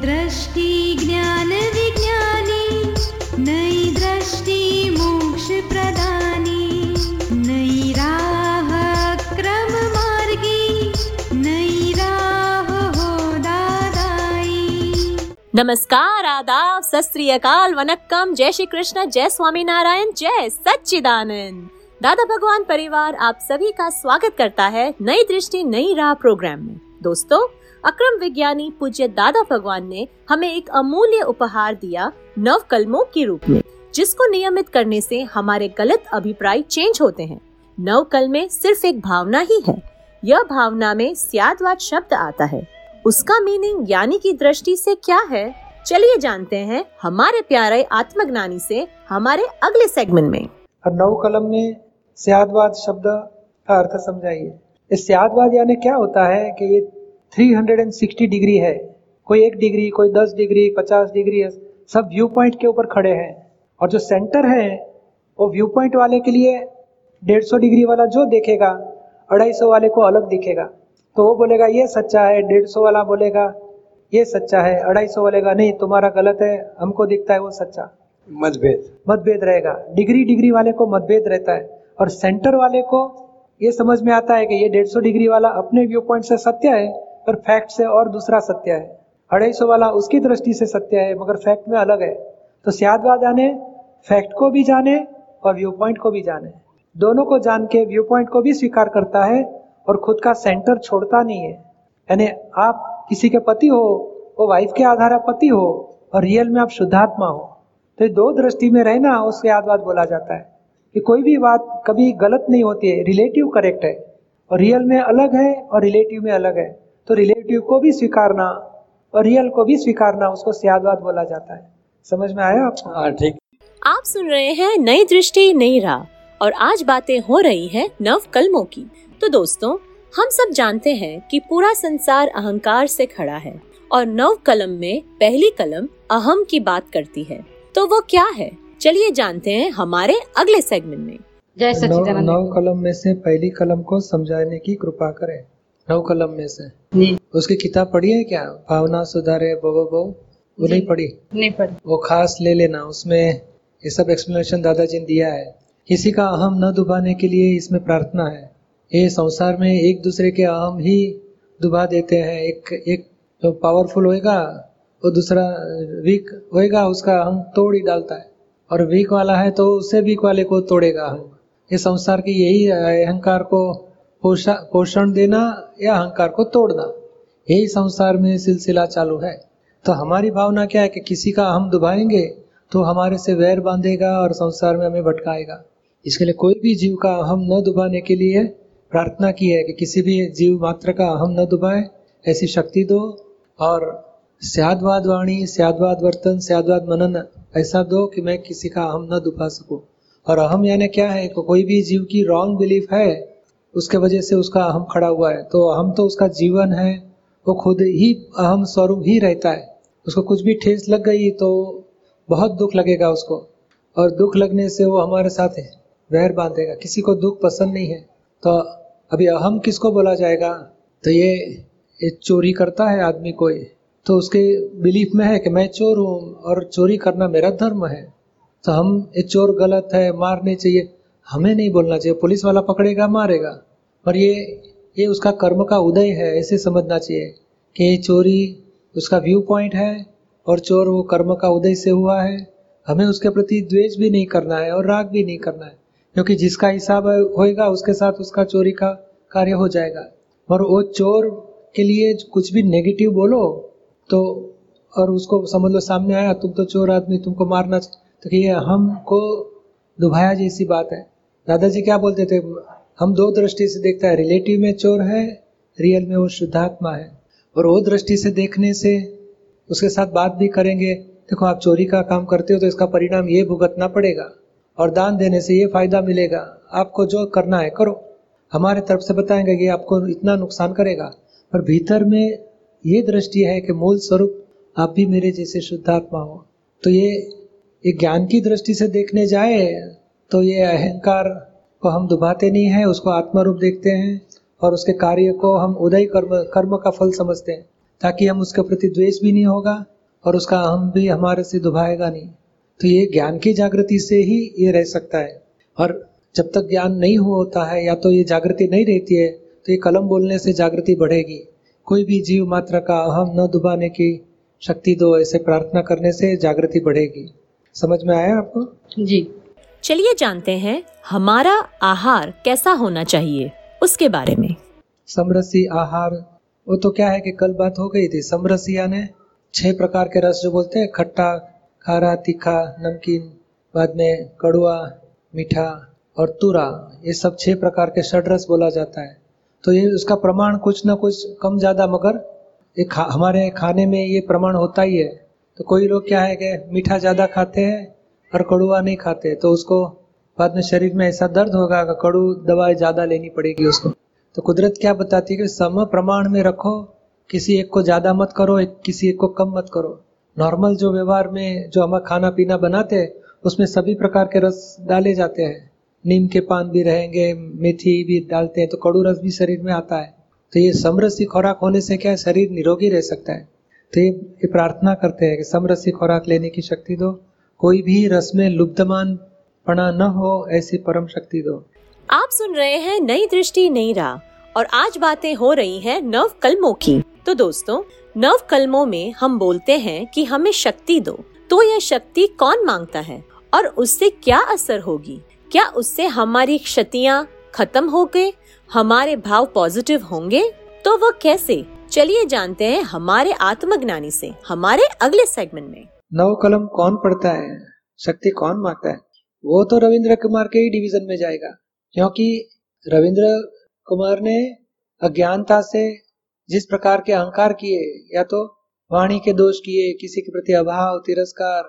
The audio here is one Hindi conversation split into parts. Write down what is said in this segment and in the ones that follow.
दृष्टि ज्ञान विज्ञानी नई दृष्टि मोक्ष प्रदानी नई राह क्रम मार्गी नई राह हो दादाई नमस्कार आदाब सत वनक्कम, जय श्री कृष्ण जय स्वामी नारायण जय सच्चिदानंद। दादा भगवान परिवार, आप सभी का स्वागत करता है नई दृष्टि, नई राह प्रोग्राम में। दोस्तों, अक्रम विज्ञानी पूज्य दादा भगवान ने हमें एक अमूल्य उपहार दिया नव कलमों के रूप में, जिसको नियमित करने से हमारे गलत अभिप्राय चेंज होते हैं। नव कलमे सिर्फ़ एक भावना ही है। यह भावना में सियादवाद शब्द आता है। उसका मीनिंग यानी की दृष्टि से क्या है? चलिए जानते हैं हमारे प्यारे आत्मज्ञानी से हमारे अगले सेगमेंट में। नव कलम में स्यादवाद शब्द का अर्थ समझाइए। स्यादवाद यानी क्या होता है कि ये 360 डिग्री है। कोई एक डिग्री कोई 10 डिग्री 50 डिग्री है सब व्यू पॉइंट के ऊपर खड़े हैं। और जो सेंटर है वो व्यू पॉइंट वाले के लिए 150 डिग्री वाला जो देखेगा 250 वाले को अलग दिखेगा। तो वो बोलेगा ये सच्चा है। 150 वाला बोलेगा ये सच्चा है। अढ़ाई 250 बोलेगा नहीं तुम्हारा गलत है हमको दिखता है वो सच्चा। मतभेद। मतभेद रहेगा। डिग्री डिग्री वाले को मतभेद रहता है। और सेंटर वाले को ये समझ में आता है कि ये 150 डिग्री वाला अपने व्यू पॉइंट से सत्य है, पर फैक्ट से और दूसरा सत्य है। अढ़ाई सौ वाला उसकी दृष्टि से सत्य है, मगर फैक्ट में अलग है। तो सियादवाद जाने, फैक्ट को भी जाने और व्यू पॉइंट को भी जाने। दोनों को जान के व्यू पॉइंट को भी स्वीकार करता है और खुद का सेंटर छोड़ता नहीं है। यानी आप किसी के पति हो, वो वाइफ के आधार पति हो और रियल में आप शुद्धात्मा हो। तो दो दृष्टि में रहना उसके यादवाद बोला जाता है। कि कोई भी बात कभी गलत नहीं होती है रिलेटिव करेक्ट है। और रियल में अलग है और रिलेटिव में अलग है। तो रिलेटिव को भी स्वीकारना और रियल को भी स्वीकारना उसको सियादवाद बोला जाता है। समझ में आया आपको? हाँ ठीक। आप सुन रहे हैं नई दृष्टि नई राह। और आज बातें हो रही हैं नव कलमों की। तो दोस्तों हम सब जानते हैं कि पूरा संसार अहंकार से खड़ा है। और नव कलम में पहली कलम अहम की बात करती है। तो वो क्या है? चलिए जानते हैं हमारे अगले सेगमेंट में। जय नौ, नौ कलम में से पहली कलम को समझाने की कृपा करें। नौ कलम में से। उसकी किताब पढ़ी है क्या? भावना सुधारे बो बो वो नहीं पढ़ी? नहीं पढ़ी। वो खास ले लेना उसमें ये सब एक्सप्लेनेशन दादाजी ने दिया है। किसी का अहम न दुबाने के लिए इसमें प्रार्थना है। ये संसार में एक दूसरे के अहम ही दुबा देते हैं। एक एक जो पावरफुल होएगा वो दूसरा वीक होएगा उसका अहम तोड़ ही डालता है। और वीक वाला है तो उससे वीक वाले को तोड़ेगा ये संसार की यही अहंकार को पोषा, पोषण देना या अहंकार को तोड़ना, यही संसार में सिलसिला चालू है। तो हमारी भावना क्या है कि किसी का हम दुभाएँगे तो हमारे से वैर बांधेगा और संसार में हमें भटकाएगा। इसके लिए कोई भी जीव का हम न दुबाने के लिए प्रार्थना की है कि किसी भी जीव मात्र का हम न दुबाए ऐसी शक्ति दो। और स्यादवाद वाणी, स्यादवाद वर्तन, स्यादवाद मनन ऐसा दो कि मैं किसी का अहम न दुखा सकूँ। और अहम यानी क्या है? कि कोई भी जीव की रॉन्ग बिलीफ है उसके वजह से उसका अहम खड़ा हुआ है। तो अहम तो उसका जीवन है वो खुद ही अहम स्वरूप ही रहता है। उसको कुछ भी ठेस लग गई तो बहुत दुख लगेगा उसको। और दुख लगने से वो हमारे साथ है वैर बांधेगा। किसी को दुख पसंद नहीं है। तो अभी अहम किसको बोला जाएगा? तो ये, ये चोरी करता है आदमी कोई। तो उसके बिलीफ में है कि मैं चोर हूँ और चोरी करना मेरा धर्म है। तो हम, ये चोर गलत है, मारने चाहिए। हमें नहीं बोलना चाहिए। पुलिस वाला पकड़ेगा, मारेगा। पर ये ये उसका कर्म का उदय है, ऐसे समझना चाहिए कि ये चोरी, उसका व्यू पॉइंट है और चोर वो कर्म का उदय से हुआ है। हमें उसके प्रति द्वेष भी नहीं करना है और राग भी नहीं करना है। क्योंकि जिसका हिसाब होएगा, उसके साथ उसका चोरी का कार्य हो जाएगा। और वो चोर के लिए कुछ भी नेगेटिव बोलो तो और उसको समझ लो सामने आया, तुम तो चोर आदमी, तुमको मारना तो ये हमको दुभाया जैसी बात है। दादाजी क्या बोलते थे? हम दो दृष्टि से देखता है रिलेटिव में चोर है रियल में वो शुद्धात्मा है। और वो दृष्टि से देखने से उसके साथ बात भी करेंगे, देखो आप चोरी का काम करते हो तो इसका परिणाम ये भुगतना पड़ेगा, और दान देने से ये फ़ायदा मिलेगा। आपको जो करना है करो। हमारे तरफ़ से बताएँगे कि आपको इतना नुकसान करेगा। पर भीतर में ये दृष्टि है कि मूल स्वरूप आप भी मेरे जैसे शुद्धात्मा हो। तो ये ये ज्ञान की दृष्टि से देखने जाए तो ये अहंकार को हम दुबाते नहीं है, उसको आत्मा रूप देखते हैं, और उसके कार्य को हम उदय कर्म कर्म का फल समझते हैं, ताकि हम उसके प्रति द्वेष भी नहीं होगा, और उसका अहम भी हमारे से दुभाएगा नहीं। तो ये ज्ञान की जागृति से ही ये रह सकता है। और जब तक ज्ञान नहीं होता है, या तो ये जागृति नहीं रहती है तो ये कलम बोलने से जागृति बढ़ेगी। कोई भी जीव मात्र का अहम न दुबाने की शक्ति दो ऐसे प्रार्थना करने से जागृति बढ़ेगी। समझ में आया आपको? जी। चलिए जानते हैं हमारा आहार कैसा होना चाहिए? उसके बारे में। समरसी आहार वो तो क्या है कि कल बात हो गई थी। समरसी यानी छह प्रकार के रस जो बोलते हैं खट्टा खारा तीखा नमकीन बाद में कड़ुआ मीठा और तुरा। ये सब छह प्रकार के षड रस बोला जाता है। तो ये उसका प्रमाण कुछ ना कुछ कम ज़्यादा मगर ये खा, हमारे खाने में ये प्रमाण होता ही है। तो कोई लोग क्या है कि मीठा ज़्यादा खाते हैं और कड़ुआ नहीं खाते तो उसको बाद में शरीर में ऐसा दर्द होगा कि कड़ू दवाई ज़्यादा लेनी पड़ेगी उसको। तो कुदरत क्या बताती है कि सम प्रमाण में रखो किसी एक को ज़्यादा मत करो एक किसी एक को कम मत करो। नॉर्मल जो व्यवहार में जो हम खाना पीना बनाते हैं उसमें सभी प्रकार के रस डाले जाते हैं। नीम के पान भी रहेंगे मेथी भी डालते हैं तो कड़ू रस भी शरीर में आता है। तो ये समरसी खुराक होने से क्या है? शरीर निरोगी रह सकता है। तो ये, ये प्रार्थना करते हैं कि समरसी खुराक लेने की शक्ति दो। कोई भी रस में लुब्धमान पना न हो ऐसी परम शक्ति दो। आप सुन रहे हैं नई दृष्टि नई राह और आज बातें हो रही हैं नव कलमों की। तो दोस्तों नव कलमों में हम बोलते हैं कि हमें शक्ति दो। तो यह शक्ति कौन माँगता है? और उससे क्या असर होगी? क्या उससे हमारी क्षतियाँ खत्म हो गए हमारे भाव पॉजिटिव होंगे? तो वह कैसे? चलिए जानते हैं हमारे आत्मज्ञानी से, हमारे अगले सेगमेंट में। नव कलम कौन पढ़ता है? शक्ति कौन माँगता है? वो तो रविंद्र कुमार के ही डिवीज़न में जाएगा, क्योंकि रविंद्र कुमार ने अज्ञानता से जिस प्रकार के अहंकार किए, या तो वाणी के दोष किए, किसी के प्रति अभाव, तिरस्कार,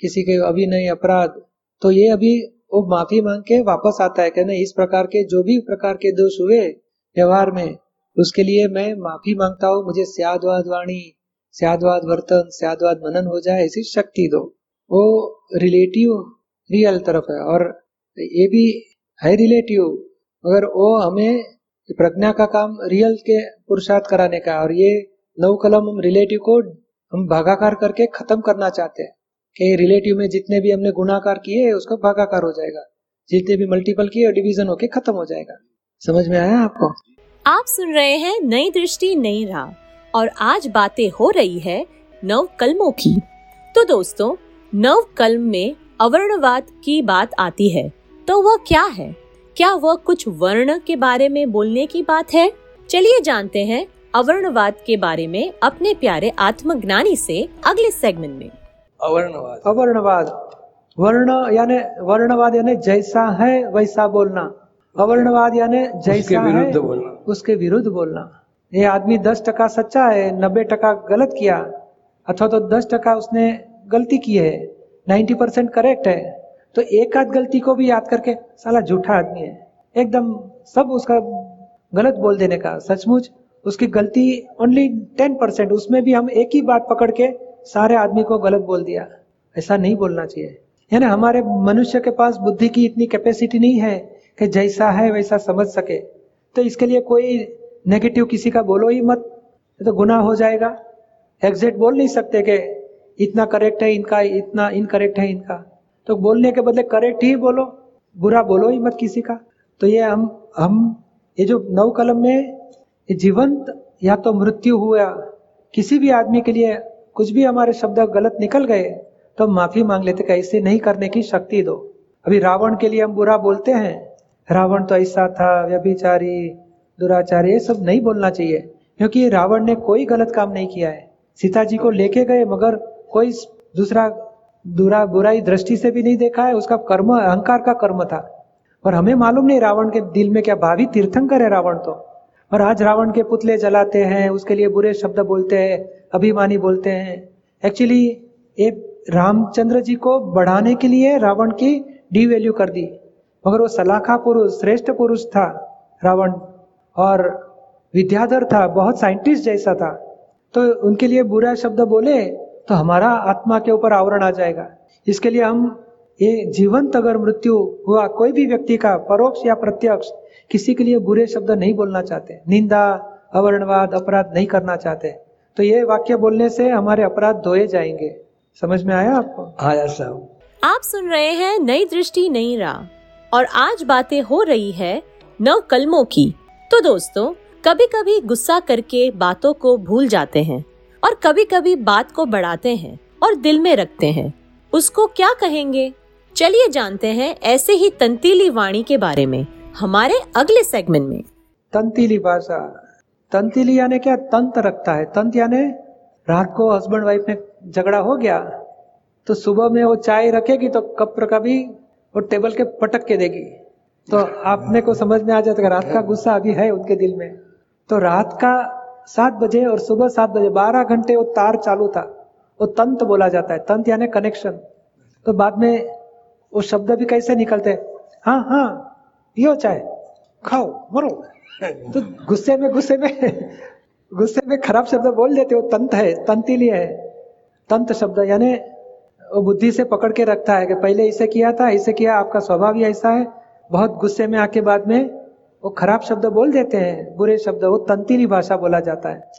किसी के अभिनय अपराध तो ये अभी वो माफ़ी मांग के वापस आता है कहना इस प्रकार के जो भी प्रकार के दोष हुए व्यवहार में, उसके लिए मैं माफ़ी माँगता हूँ, मुझे स्यादवाद वाणी, स्यादवाद वर्तन, स्यादवाद मनन हो जाए, ऐसी शक्ति दो। वो रिलेटिव रियल तरफ़ है और ये भी है रिलेटिव मगर वो हमें प्रज्ञा का काम रियल के पुरुषार्थ कराने का और ये नव कलम हम रिलेटिव को हम भागाकार करके खत्म करना चाहते हैं। कि रिलेटिव में जितने भी हमने गुणाकार किए, उसका भागाकार हो जाएगा। जितने भी मल्टीपल किए डिवीज़न होके खत्म हो जाएगा। समझ में आया आपको? आप सुन रहे हैं नई दृष्टि, नई राह। और आज बातें हो रही है नव कलमों की। तो दोस्तों, नव कलम में अवर्णवाद की बात आती है। तो वह क्या है? क्या वह कुछ वर्ण के बारे में बोलने की बात है? चलिए जानते हैं अवर्णवाद के बारे में अपने प्यारे आत्मज्ञानी से अगले सेगमेंट में। अवर्णवाद। अवर्णवाद। वर्ण यानी वर्णवाद यानी जैसा है वैसा बोलना। अवर्णवाद यानी जैसा है बोलना। उसके विरुद्ध बोलना। ये आदमी दस टका सच्चा है नब्बे टका गलत किया अथवा तो दस टका उसने गलती की है नाइन्टी परसेंट करेक्ट है तो एक आध गलती को भी याद करके साला झूठा आदमी है। एकदम सब उसका गलत बोल देने का। सचमुच उसकी गलती ओनली टेन परसेंट उसमें भी हम एक ही बात पकड़ के सारे आदमी को गलत बोल दिया। ऐसा नहीं बोलना चाहिए। यानी हमारे मनुष्य के पास बुद्धि की इतनी कैपेसिटी नहीं है कि जैसा है वैसा समझ सके। तो इसके लिए कोई नेगेटिव किसी का बोलो ही मत। तो गुनाह हो जाएगा। एग्जैक्ट बोल नहीं सकते कि इतना करेक्ट है इनका, इतना इनकरेक्ट है इनका। तो बोलने के बदले करेक्ट ही बोलो। बुरा बोलो ही मत किसी का। तो ये हम हम, ये जो नव कलम में जीवंत या तो मृत्यु हुआ किसी भी आदमी के लिए कुछ भी हमारे शब्द गलत निकल गए तो हम माफ़ी मांग लेते कि ऐसे नहीं करने की शक्ति दो। अभी रावण के लिए हम बुरा बोलते हैं। रावण तो ऐसा था, व्यभिचारी, दुराचारी, ये सब नहीं बोलना चाहिए, क्योंकि रावण ने कोई गलत काम नहीं किया है। सीता जी को लेके गए, मगर कोई दूसरा बुरा बुराई दृष्टि से भी नहीं देखा है, उसका कर्म, अहंकार का कर्म था। और हमें मालूम नहीं रावण के दिल में क्या भावी तीर्थंकर है रावण तो। और आज रावण के पुतले जलाते हैं, उसके लिए बुरे शब्द बोलते हैं, अभिमानी बोलते हैं। एक्चुअली ये रामचंद्र जी को बढ़ाने के लिए रावण की डी वैल्यू कर दी। मगर वो सलाखा पुरुष, श्रेष्ठ पुरुष था रावण। और विद्याधर था, बहुत साइंटिस्ट जैसा था। तो उनके लिए बुरा शब्द बोले तो हमारा आत्मा के ऊपर आवरण आ जाएगा। इसके लिए हम, ये जीवंत अगर मृत्यु हुआ, कोई भी व्यक्ति का परोक्ष या प्रत्यक्ष किसी के लिए बुरे शब्द नहीं बोलना चाहते निंदा अवर्णवाद अपराध नहीं करना चाहते। तो ये वाक्य बोलने से हमारे अपराध धोए जाएँगे। समझ में आया आपको? आया साहब आप सुन रहे हैं नई दृष्टि नई राह। और आज बातें हो रही है नव कलमों की। तो दोस्तों कभी कभी गुस्सा करके बातों को भूल जाते हैं और कभी कभी बात को बढ़ाते हैं और दिल में रखते हैं। उसको क्या कहेंगे? चलिए जानते हैं ऐसे ही तंतीली वाणी के बारे में। हमारे अगले सेगमेंट में। तंतीली भाषा। तंतीली यानी क्या? तंत रखता है। तंत यानी रात को हस्बैंड वाइफ में झगड़ा हो गया तो सुबह में वो चाय रखेगी तो कप कभी वो टेबल के पटक के देगी। तो आपने को समझ में आ जाता है रात का गुस्सा अभी है उनके दिल में तो रात का सात बजे और सुबह सात बजे, बारह घंटे वो तार चालू था। वो तंत बोला जाता है। तंत यानी कनेक्शन तो बाद में वो शब्द भी कैसे निकलते हाँ हाँ। पियो चाय खाओ, मरो। तो गुस्से में गुस्से में गुस्से में खराब शब्द बोल देते वो तंत है तंतीली है। तंत शब्द, यानी वो बुद्धि से पकड़ के रखता है कि पहले इसे किया था, इसे किया, आपका स्वभाव ही ऐसा है। बहुत गुस्से में आके बाद में वो खराब शब्द बोल देते हैं, बुरे शब्द, वो तंतीली भाषा बोला जाता है।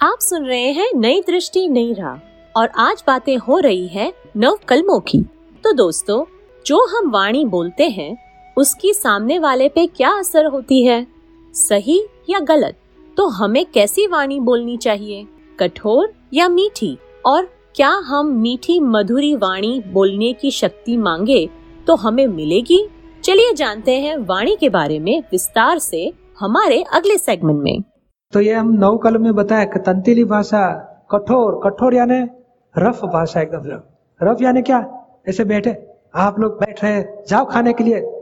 आप सुन रहे हैं नई दृष्टि, नई राह, और आज बातें हो रही है नव कलमों की। तो दोस्तों, जो हम वाणी बोलते हैं उसकी सामने वाले पे क्या असर होती है? सही या गलत? तो हमें कैसी वाणी बोलनी चाहिए? कठोर या मीठी? और क्या हम मीठी मधुरी वाणी बोलने की शक्ति मांगे तो हमें मिलेगी? चलिए जानते हैं वाणी के बारे में विस्तार से हमारे अगले सेगमेंट में। तो ये हम नौ कल में बताया कि तंतीली भाषा कठोर कठोर यानी रफ भाषा एकदम रफ। यानी क्या? ऐसे बैठे, आप लोग बैठ रहे जाओ खाने के लिए।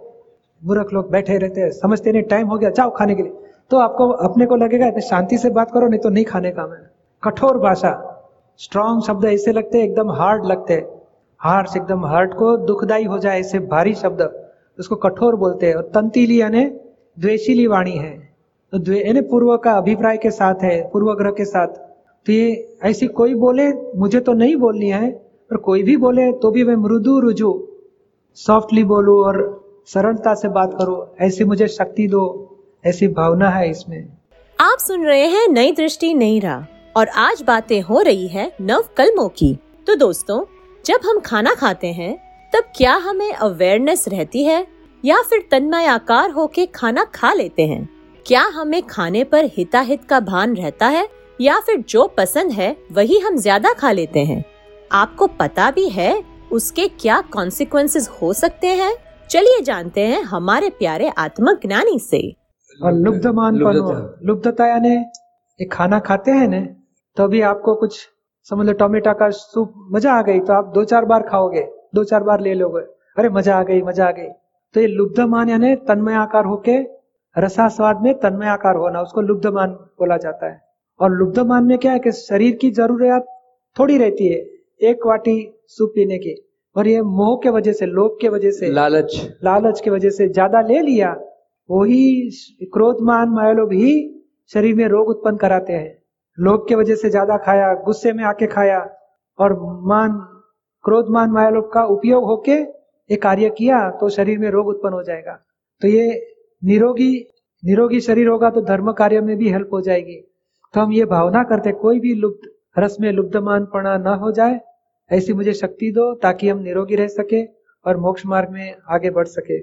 मूर्ख लोग बैठे रहते हैं, समझते नहीं टाइम हो गया, जाओ खाने के लिए। तो आपको, अपने को लगेगा शांति से बात करो, नहीं तो नहीं खाने का मैं। कठोर भाषा। स्ट्रॉन्ग शब्द ऐसे लगते हैं, एकदम हार्ड लगते हैं। हार्ड एकदम हार्ट को दुखदाई हो जाए, ऐसे भारी शब्द। उसको कठोर बोलते हैं। और तंतीली, यानी द्वेषीली वाणी है। तो पूर्व का अभिप्राय के साथ है पूर्वग्रह के साथ। तो ये ऐसी कोई बोले, मुझे तो नहीं बोलनी है, पर कोई भी बोले तो भी मैं मृदु, रुजु सॉफ्टली बोलू और सरलता से बात करो, ऐसी मुझे शक्ति दो, ऐसी भावना है इसमें। आप सुन रहे हैं नई दृष्टि, नई राह, और आज बातें हो रही है नव कलमों की। तो दोस्तों, जब हम खाना खाते हैं, तब क्या हमें अवेयरनेस रहती है? या फिर तन्मय आकार होके खाना खा लेते हैं? क्या हमें खाने पर हिताहित का भान रहता है? या फिर जो पसंद है, वही हम ज़्यादा खा लेते हैं? आपको पता भी है, उसके क्या कॉन्सिक्वेंसेस हो सकते हैं? चलिए जानते हैं हमारे प्यारे आत्मज्ञानी से। और लुब्धमान लुब्धता यानी ये खाना खाते हैं ना? तो अभी आपको कुछ समझ लो टोमेटो का सूप मज़ा आ गई तो आप दो चार बार खाओगे दो चार बार ले लोगे। अरे मज़ा आ गई मज़ा आ गई। तो ये लुब्धमान यानी तन्मय आकार होके रसा स्वाद में तन्मय आकार होना उसको लुब्धमान बोला जाता है। और लुब्धमान में क्या है कि शरीर की ज़रूरत थोड़ी रहती है एक वाटी सूप पीने की। और ये मोह के वजह से लोभ के वजह से लालच। लालच के वजह से ज़्यादा ले लिया वही क्रोध मान मायालोभ ही शरीर में रोग उत्पन्न कराते हैं। लोभ के वजह से ज़्यादा खाया गुस्से में आके खाया और मान क्रोध मान मायालोभ का उपयोग होके ये कार्य किया तो शरीर में रोग उत्पन्न हो जाएगा। तो ये निरोगी निरोगी शरीर होगा तो धर्म कार्य में भी हेल्प हो जाएगी। तो हम ये भावना करते कोई भी लुप्त रस में लुब्धमान पड़ा न हो जाए ऐसी मुझे शक्ति दो ताकि हम निरोगी रह सके और मोक्ष मार्ग में आगे बढ़ सके।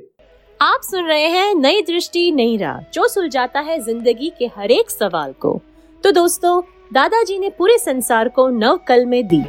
आप सुन रहे हैं नई दृष्टि, नई राह, जो सुलझाता है ज़िंदगी के हर एक सवाल को। तो दोस्तों, दादाजी ने पूरे संसार को नव कल में दी,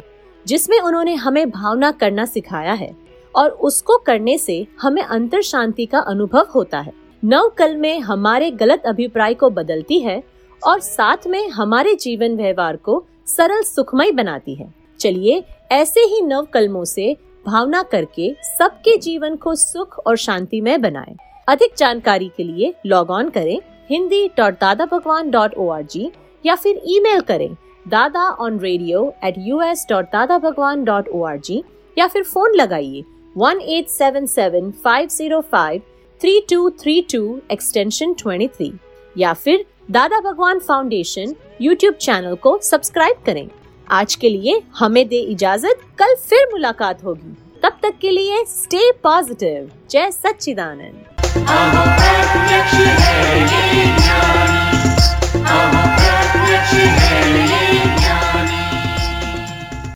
जिसमें उन्होंने हमें भावना करना सिखाया है और उसको करने से हमें अंतर शांति का अनुभव होता है। नव कल में हमारे गलत अभिप्राय को बदलती है और साथ में हमारे जीवन व्यवहार को सरल सुखमय बनाती है। चलिए ऐसे ही नव कलमों से भावना करके सबके जीवन को सुख और शांति में बनाए। अधिक जानकारी के लिए लॉग ऑन करें Hindi dot Dada Bhagwan dot O R G या फिर ईमेल करें Dada on radio at U S dot Dada Bhagwan dot O R G या फिर फ़ोन लगाइए one eight seven seven five zero five three two three two extension twenty three या फिर Dada Bhagwan foundation YouTube channel को सब्सक्राइब करें। आज के लिए हमें दे इजाज़त, कल फिर मुलाकात होगी। तब तक के लिए स्टे पॉजिटिव जय सच्चिदानंद।